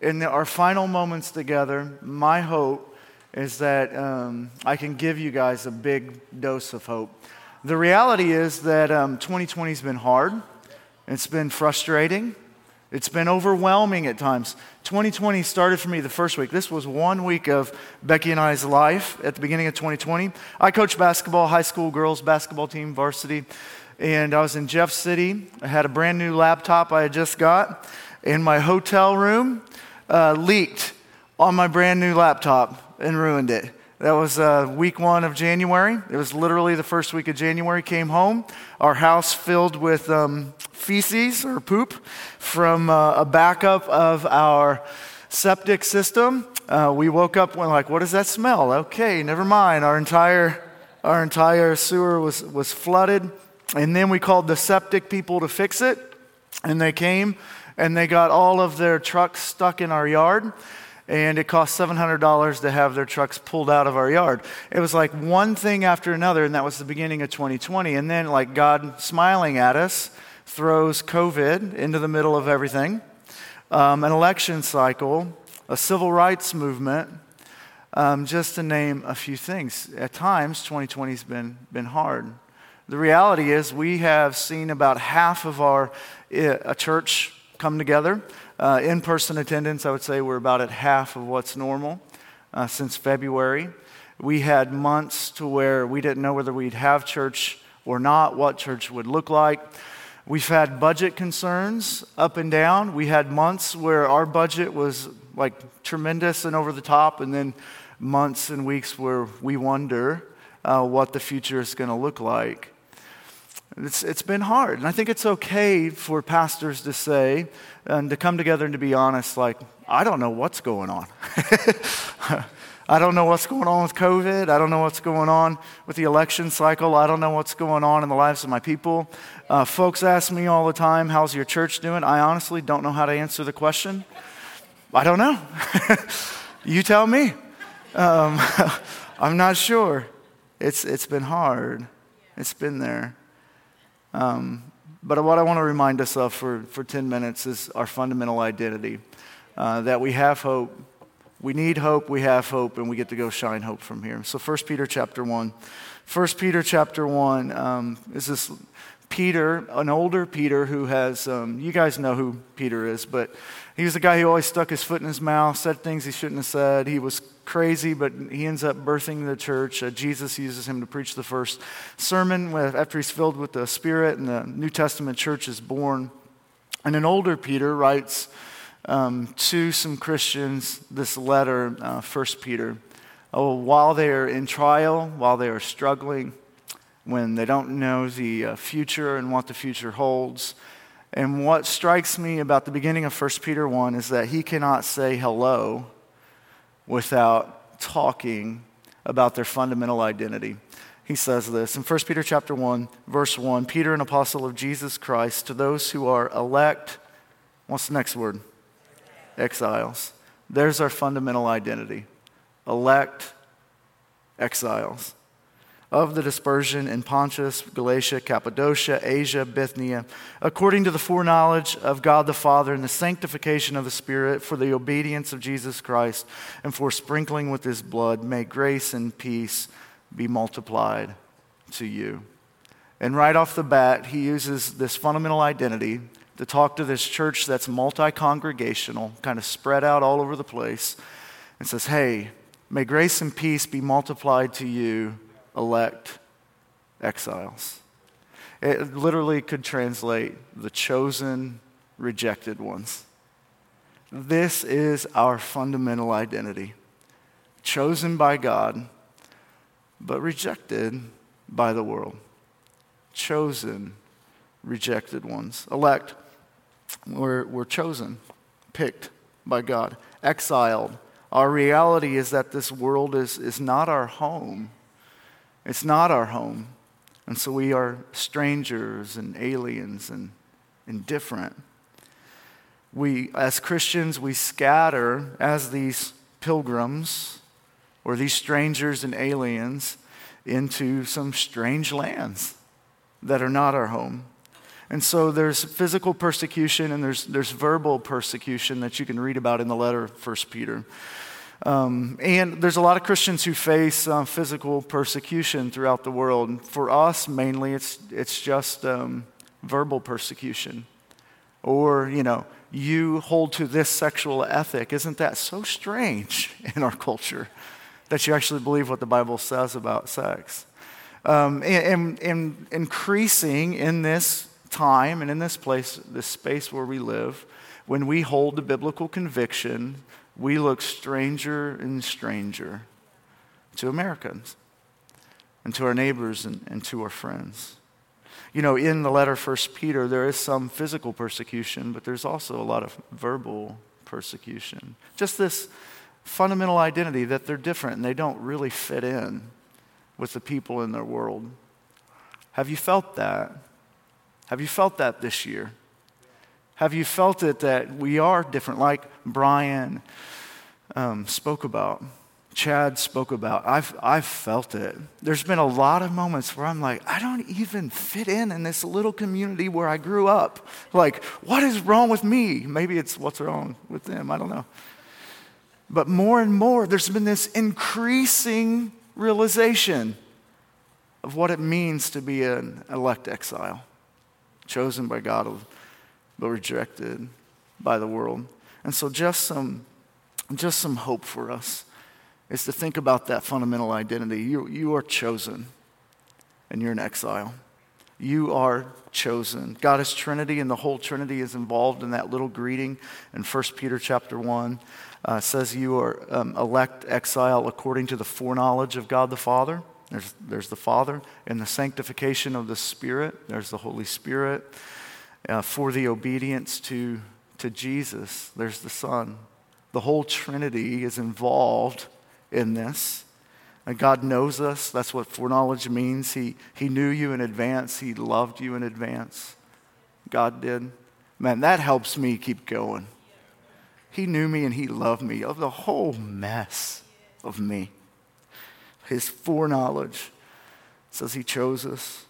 in the, our final moments together, my hope is that um, I can give you guys a big dose of hope. The reality is that um, 2020 has been hard, it's been frustrating, it's been overwhelming at times. 2020 started for me the first week. This was one week of Becky and I's life at the beginning of 2020. I coached basketball, high school girls basketball team, varsity, and I was in Jeff City. I had a brand new laptop I had just got, in my hotel room uh, leaked on my brand new laptop and ruined it. That was uh, week one of January. It was literally the first week of January. Came home, our house filled with um, feces or poop from uh, a backup of our septic system. Uh, we woke up and like, what does that smell? Okay, never mind. Our entire our entire sewer was was flooded, and then we called the septic people to fix it, and they came and they got all of their trucks stuck in our yard and it cost $700 to have their trucks pulled out of our yard. It was like one thing after another, and that was the beginning of 2020. And then, like God smiling at us, throws COVID into the middle of everything, um, an election cycle, a civil rights movement, um, just to name a few things. At times, 2020 has been, been hard. The reality is, we have seen about half of our uh, a church come together. Uh, in person attendance, I would say we're about at half of what's normal uh, since February. We had months to where we didn't know whether we'd have church or not, what church would look like. We've had budget concerns up and down. We had months where our budget was like tremendous and over the top, and then months and weeks where we wonder uh, what the future is going to look like. It's, it's been hard. And I think it's okay for pastors to say and to come together and to be honest, like, I don't know what's going on. I don't know what's going on with COVID. I don't know what's going on with the election cycle. I don't know what's going on in the lives of my people. Uh, folks ask me all the time, How's your church doing? I honestly don't know how to answer the question. I don't know. you tell me. Um, I'm not sure. It's, it's been hard, it's been there. Um, but what I want to remind us of for, for 10 minutes is our fundamental identity uh, that we have hope. We need hope, we have hope, and we get to go shine hope from here. So, 1 Peter chapter 1. 1 Peter chapter 1 um, is this Peter, an older Peter who has, um, you guys know who Peter is, but he was the guy who always stuck his foot in his mouth, said things he shouldn't have said. He was crazy, but he ends up birthing the church. Uh, Jesus uses him to preach the first sermon after he's filled with the Spirit, and the New Testament church is born. And an older Peter writes um, to some Christians this letter, uh, 1 Peter. Oh, while they are in trial, while they are struggling, when they don't know the uh, future and what the future holds, and what strikes me about the beginning of 1 Peter 1 is that he cannot say hello without talking about their fundamental identity. He says this in 1 Peter chapter 1, verse 1, Peter, an apostle of Jesus Christ, to those who are elect, what's the next word? Exiles. There's our fundamental identity. Elect exiles of the dispersion in Pontus, Galatia, Cappadocia, Asia, Bithynia, according to the foreknowledge of God the Father and the sanctification of the Spirit, for the obedience of Jesus Christ, and for sprinkling with his blood, may grace and peace be multiplied to you. And right off the bat, he uses this fundamental identity to talk to this church that's multi congregational, kind of spread out all over the place, and says, Hey, may grace and peace be multiplied to you elect exiles. It literally could translate the chosen, rejected ones. This is our fundamental identity chosen by God, but rejected by the world. Chosen, rejected ones. Elect, we're, we're chosen, picked by God. Exiled, our reality is that this world is, is not our home. It's not our home. And so we are strangers and aliens and indifferent. We, as Christians, we scatter as these pilgrims or these strangers and aliens into some strange lands that are not our home. And so there's physical persecution and there's, there's verbal persecution that you can read about in the letter of 1 Peter. Um, and there's a lot of Christians who face uh, physical persecution throughout the world. For us, mainly, it's, it's just um, verbal persecution. Or, you know, you hold to this sexual ethic. Isn't that so strange in our culture that you actually believe what the Bible says about sex? Um, and, and, and increasing in this time and in this place, this space where we live, when we hold the biblical conviction, we look stranger and stranger to Americans and to our neighbors and, and to our friends. You know, in the letter First Peter, there is some physical persecution, but there's also a lot of verbal persecution. Just this fundamental identity that they're different and they don't really fit in with the people in their world. Have you felt that? Have you felt that this year? Have you felt it that we are different, like Brian um, spoke about, Chad spoke about? I've, I've felt it. There's been a lot of moments where I'm like, I don't even fit in in this little community where I grew up. Like, what is wrong with me? Maybe it's what's wrong with them. I don't know. But more and more, there's been this increasing realization of what it means to be an elect exile, chosen by God, but rejected by the world. And so, just some, just some hope for us is to think about that fundamental identity. You, you are chosen, and you're an exile. You are chosen. God is Trinity, and the whole Trinity is involved in that little greeting in 1 Peter chapter 1 uh, says you are um, elect exile according to the foreknowledge of God the Father. There's, there's the Father. And the sanctification of the Spirit, there's the Holy Spirit. Uh, for the obedience to, to Jesus, there's the Son. The whole Trinity is involved in this. And God knows us. That's what foreknowledge means. He, he knew you in advance, He loved you in advance. God did. Man, that helps me keep going. He knew me and He loved me of the whole mess of me. His foreknowledge says He chose us.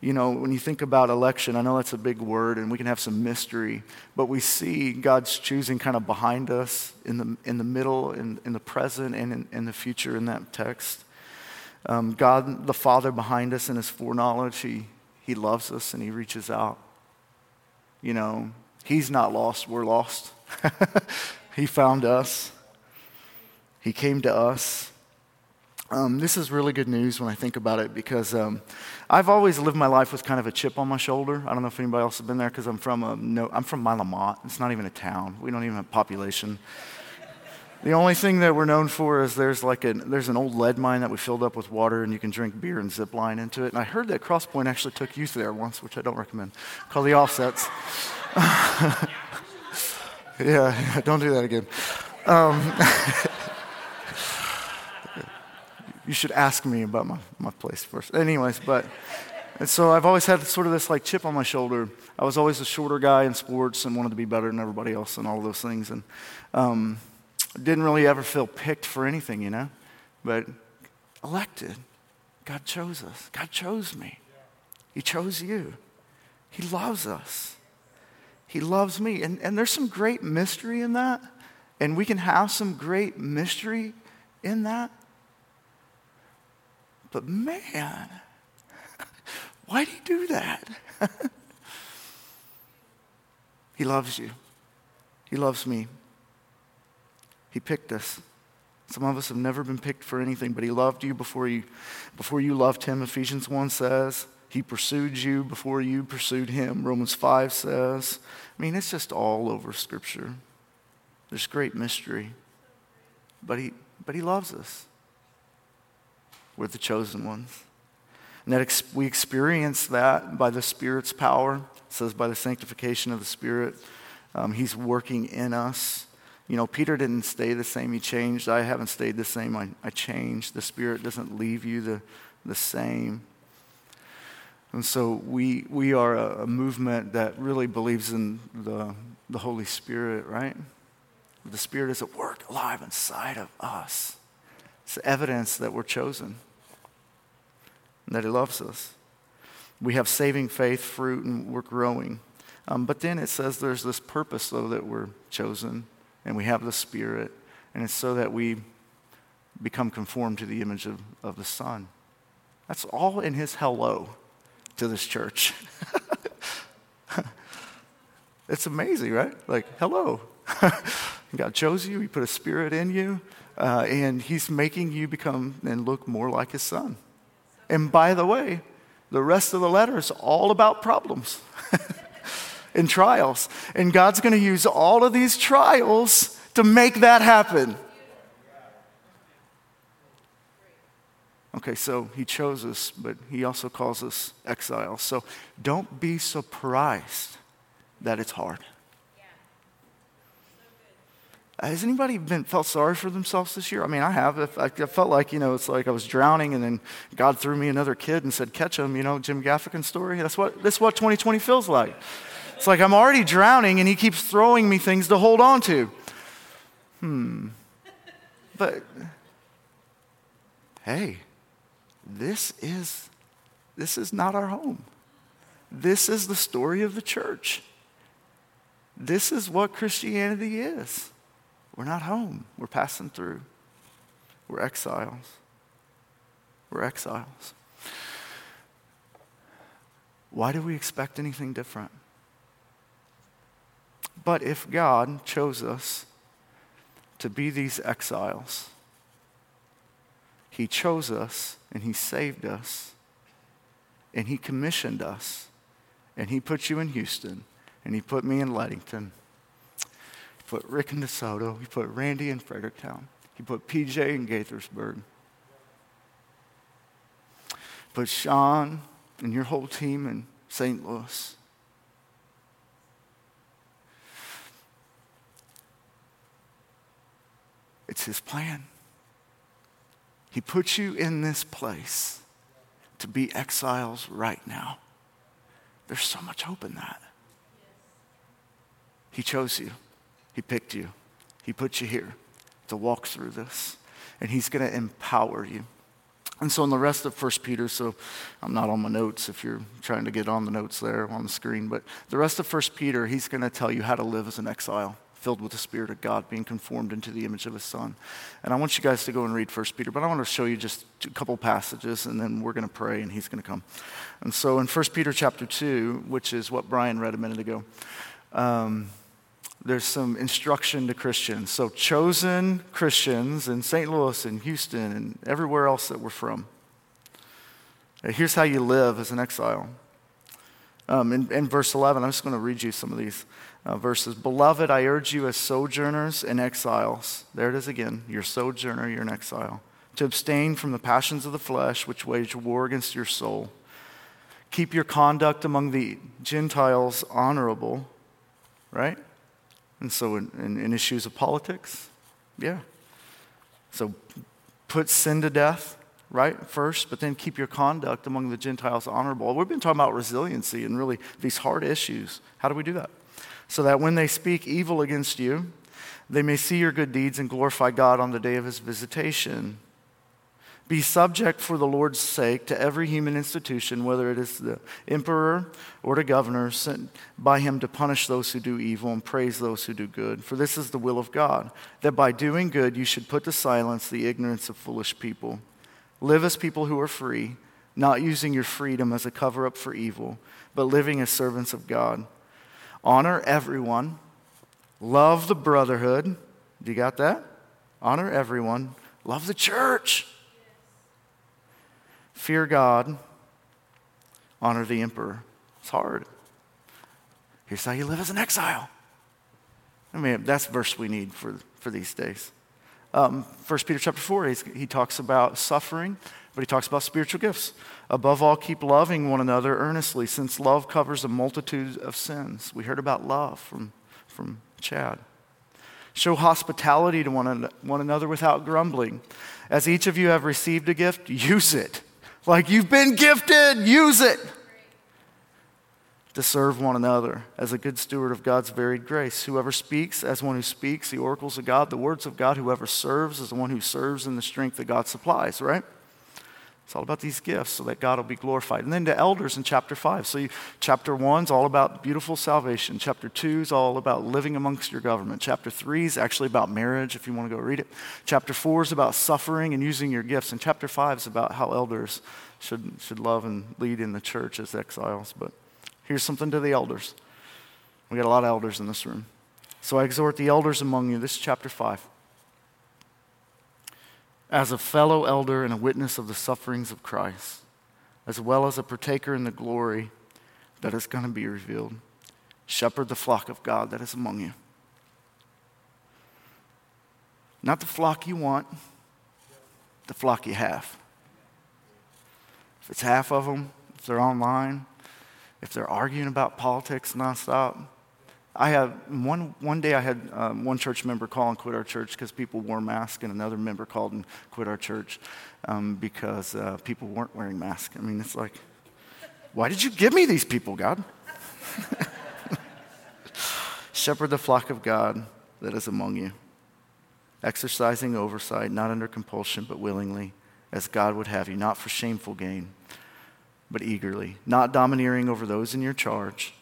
You know, when you think about election, I know that's a big word and we can have some mystery, but we see God's choosing kind of behind us in the, in the middle, in, in the present, and in, in the future in that text. Um, God, the Father behind us in His foreknowledge, he, he loves us and He reaches out. You know, He's not lost, we're lost. he found us, He came to us. Um, this is really good news when I think about it because um, I've always lived my life with kind of a chip on my shoulder. I don't know if anybody else has been there because I'm from a, no, I'm from Milamont. It's not even a town. We don't even have population. The only thing that we're known for is there's like a, there's an old lead mine that we filled up with water and you can drink beer and zip line into it. And I heard that Crosspoint actually took youth there once, which I don't recommend, Call the Offsets. Yeah, don't do that again. Um, you should ask me about my, my place first. Anyways, but, and so I've always had sort of this like chip on my shoulder. I was always a shorter guy in sports and wanted to be better than everybody else and all those things. And um, didn't really ever feel picked for anything, you know? But elected. God chose us. God chose me. He chose you. He loves us. He loves me. And, and there's some great mystery in that. And we can have some great mystery in that. But man, why do you do that? he loves you. He loves me. He picked us. Some of us have never been picked for anything, but he loved you before you, before you loved him, Ephesians 1 says. He pursued you before you pursued him, Romans 5 says. I mean, it's just all over Scripture. There's great mystery. But he, but he loves us. We're the chosen ones. And that ex- we experience that by the Spirit's power. It says by the sanctification of the Spirit. Um, he's working in us. You know, Peter didn't stay the same, he changed. I haven't stayed the same, I, I changed. The Spirit doesn't leave you the, the same. And so we, we are a, a movement that really believes in the, the Holy Spirit, right? The Spirit is at work alive inside of us. It's evidence that we're chosen that He loves us. We have saving faith, fruit, and we're growing. Um, but then it says there's this purpose, though, that we're chosen and we have the Spirit, and it's so that we become conformed to the image of, of the Son. That's all in his hello to this church. it's amazing, right? Like, hello. God chose you, He put a spirit in you, uh, and He's making you become and look more like His Son. And by the way, the rest of the letter is all about problems and trials. And God's going to use all of these trials to make that happen. Okay, so he chose us, but he also calls us exiles. So don't be surprised that it's hard. Has anybody been felt sorry for themselves this year? I mean, I have. I, felt like, you know, it's like I was drowning and then God threw me another kid and said, catch him, you know, Jim Gaffigan story. That's what, that's what 2020 feels like. It's like I'm already drowning and he keeps throwing me things to hold on to. Hmm. But, hey, this is, this is not our home. This is the story of the church. This is what Christianity is. We're not home, we're passing through. We're exiles. We're exiles. Why do we expect anything different? But if God chose us to be these exiles, He chose us and He saved us and He commissioned us and He put you in Houston and He put me in Leadington put Rick in DeSoto. He put Randy in Fredericktown. He put PJ in Gaithersburg. Put Sean and your whole team in St. Louis. It's his plan. He put you in this place to be exiles right now. There's so much hope in that. He chose you. He picked you, He put you here to walk through this, and He's going to empower you. And so in the rest of 1 Peter, so I'm not on my notes if you're trying to get on the notes there on the screen, but the rest of 1 Peter, he's going to tell you how to live as an exile, filled with the Spirit of God, being conformed into the image of His Son. And I want you guys to go and read 1 Peter, but I want to show you just a couple passages, and then we're going to pray, and he's going to come. And so in 1 Peter chapter 2, which is what Brian read a minute ago, um, there's some instruction to Christians. So, chosen Christians in St. Louis and Houston and everywhere else that we're from. Here's how you live as an exile. Um, in, in, verse 11, I'm just going to read you some of these uh, verses. Beloved, I urge you as sojourners and exiles, there it is again, you're sojourner, you're an exile, to abstain from the passions of the flesh which wage war against your soul. Keep your conduct among the Gentiles honorable, right? And so, in, in, in issues of politics, yeah. So, put sin to death, right, first, but then keep your conduct among the Gentiles honorable. We've been talking about resiliency and really these hard issues. How do we do that? So that when they speak evil against you, they may see your good deeds and glorify God on the day of his visitation. Be subject for the Lord's sake to every human institution, whether it is the emperor or the governor, sent by him to punish those who do evil and praise those who do good. For this is the will of God, that by doing good you should put to silence the ignorance of foolish people. Live as people who are free, not using your freedom as a cover up for evil, but living as servants of God. Honor everyone, love the brotherhood. Do you got that? Honor everyone, love the church fear God, honor the emperor. It's hard. Here's how you live as an exile. I mean, that's verse we need for, for these days. Um, 1 Peter chapter 4, he talks about suffering, but he talks about spiritual gifts. Above all, keep loving one another earnestly, since love covers a multitude of sins. We heard about love from, from Chad. Show hospitality to one, one another without grumbling. As each of you have received a gift, use it like you've been gifted, use it to serve one another as a good steward of God's varied grace. Whoever speaks, as one who speaks the oracles of God, the words of God. Whoever serves, as the one who serves in the strength that God supplies, right? It's all about these gifts so that God will be glorified. And then to elders in chapter 5. So, you, chapter 1 is all about beautiful salvation. Chapter 2 is all about living amongst your government. Chapter 3 is actually about marriage, if you want to go read it. Chapter 4 is about suffering and using your gifts. And chapter 5 is about how elders should, should love and lead in the church as exiles. But here's something to the elders. We got a lot of elders in this room. So I exhort the elders among you. This is chapter 5 as a fellow elder and a witness of the sufferings of Christ, as well as a partaker in the glory that is going to be revealed. Shepherd the flock of God that is among you. Not the flock you want, the flock you have. If it's half of them, if they're online, if they're arguing about politics nonstop, I have one, one day I had um, one church member call and quit our church because people wore masks, and another member called and quit our church um, because uh, people weren't wearing masks. I mean, it's like, why did you give me these people, God? Shepherd the flock of God that is among you, exercising oversight, not under compulsion, but willingly, as God would have you, not for shameful gain, but eagerly, not domineering over those in your charge,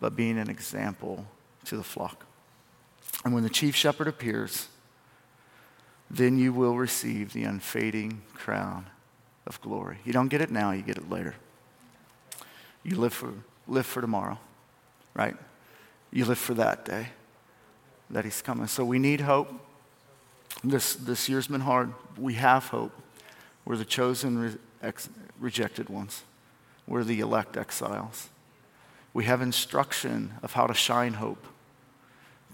but being an example to the flock. And when the chief shepherd appears, then you will receive the unfading crown of glory. You don't get it now, you get it later. You live for, live for tomorrow, right? You live for that day that he's coming. So we need hope. This, this year's been hard. We have hope. We're the chosen, re- ex- rejected ones, we're the elect exiles. We have instruction of how to shine hope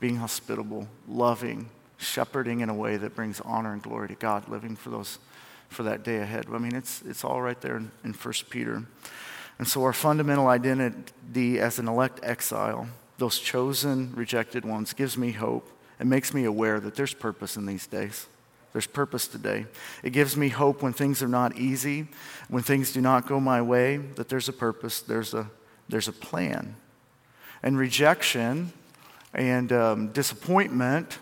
being hospitable, loving, shepherding in a way that brings honor and glory to God, living for those for that day ahead. I mean, it's it's all right there in, in 1 Peter. And so our fundamental identity as an elect exile, those chosen, rejected ones, gives me hope and makes me aware that there's purpose in these days. There's purpose today. It gives me hope when things are not easy, when things do not go my way, that there's a purpose, there's a, there's a plan. And rejection and um, disappointment.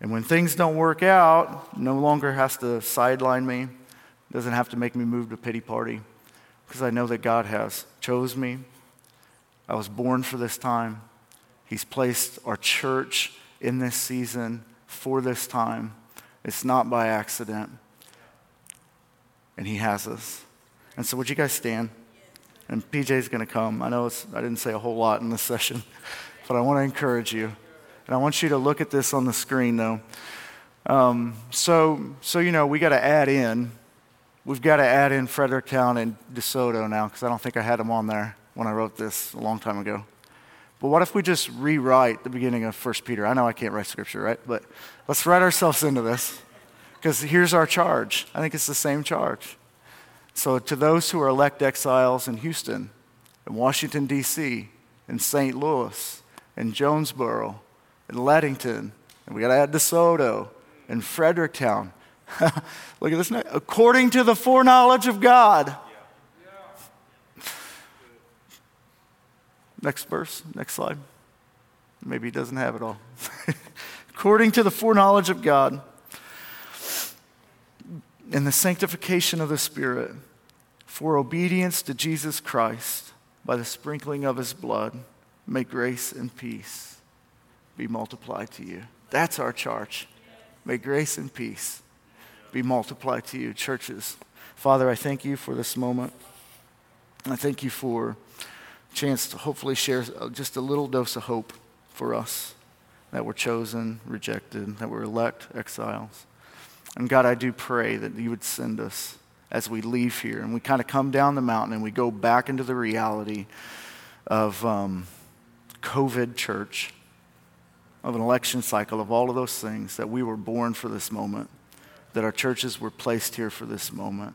And when things don't work out, no longer has to sideline me, doesn't have to make me move to pity party, because I know that God has chose me. I was born for this time. He's placed our church in this season for this time. It's not by accident. And He has us. And so, would you guys stand? And PJ's going to come. I know I didn't say a whole lot in this session. But I want to encourage you. And I want you to look at this on the screen, though. Um, so, so, you know, we got to add in, we've got to add in Fredericktown and DeSoto now, because I don't think I had them on there when I wrote this a long time ago. But what if we just rewrite the beginning of 1 Peter? I know I can't write scripture, right? But let's write ourselves into this, because here's our charge. I think it's the same charge. So, to those who are elect exiles in Houston, in Washington, D.C., in St. Louis, and Jonesboro and Leadington, and we got to add DeSoto and Fredericktown. Look at this. According to the foreknowledge of God. Next verse, next slide. Maybe he doesn't have it all. According to the foreknowledge of God and the sanctification of the Spirit, for obedience to Jesus Christ by the sprinkling of his blood May grace and peace be multiplied to you. That's our charge. May grace and peace be multiplied to you, churches. Father, I thank you for this moment. I thank you for a chance to hopefully share just a little dose of hope for us that we're chosen, rejected, that we're elect exiles. And God, I do pray that you would send us as we leave here and we kind of come down the mountain and we go back into the reality of. Um, COVID church, of an election cycle, of all of those things, that we were born for this moment, that our churches were placed here for this moment,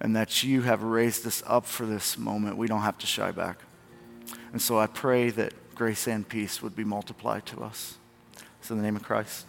and that you have raised us up for this moment. We don't have to shy back. And so I pray that grace and peace would be multiplied to us. It's in the name of Christ.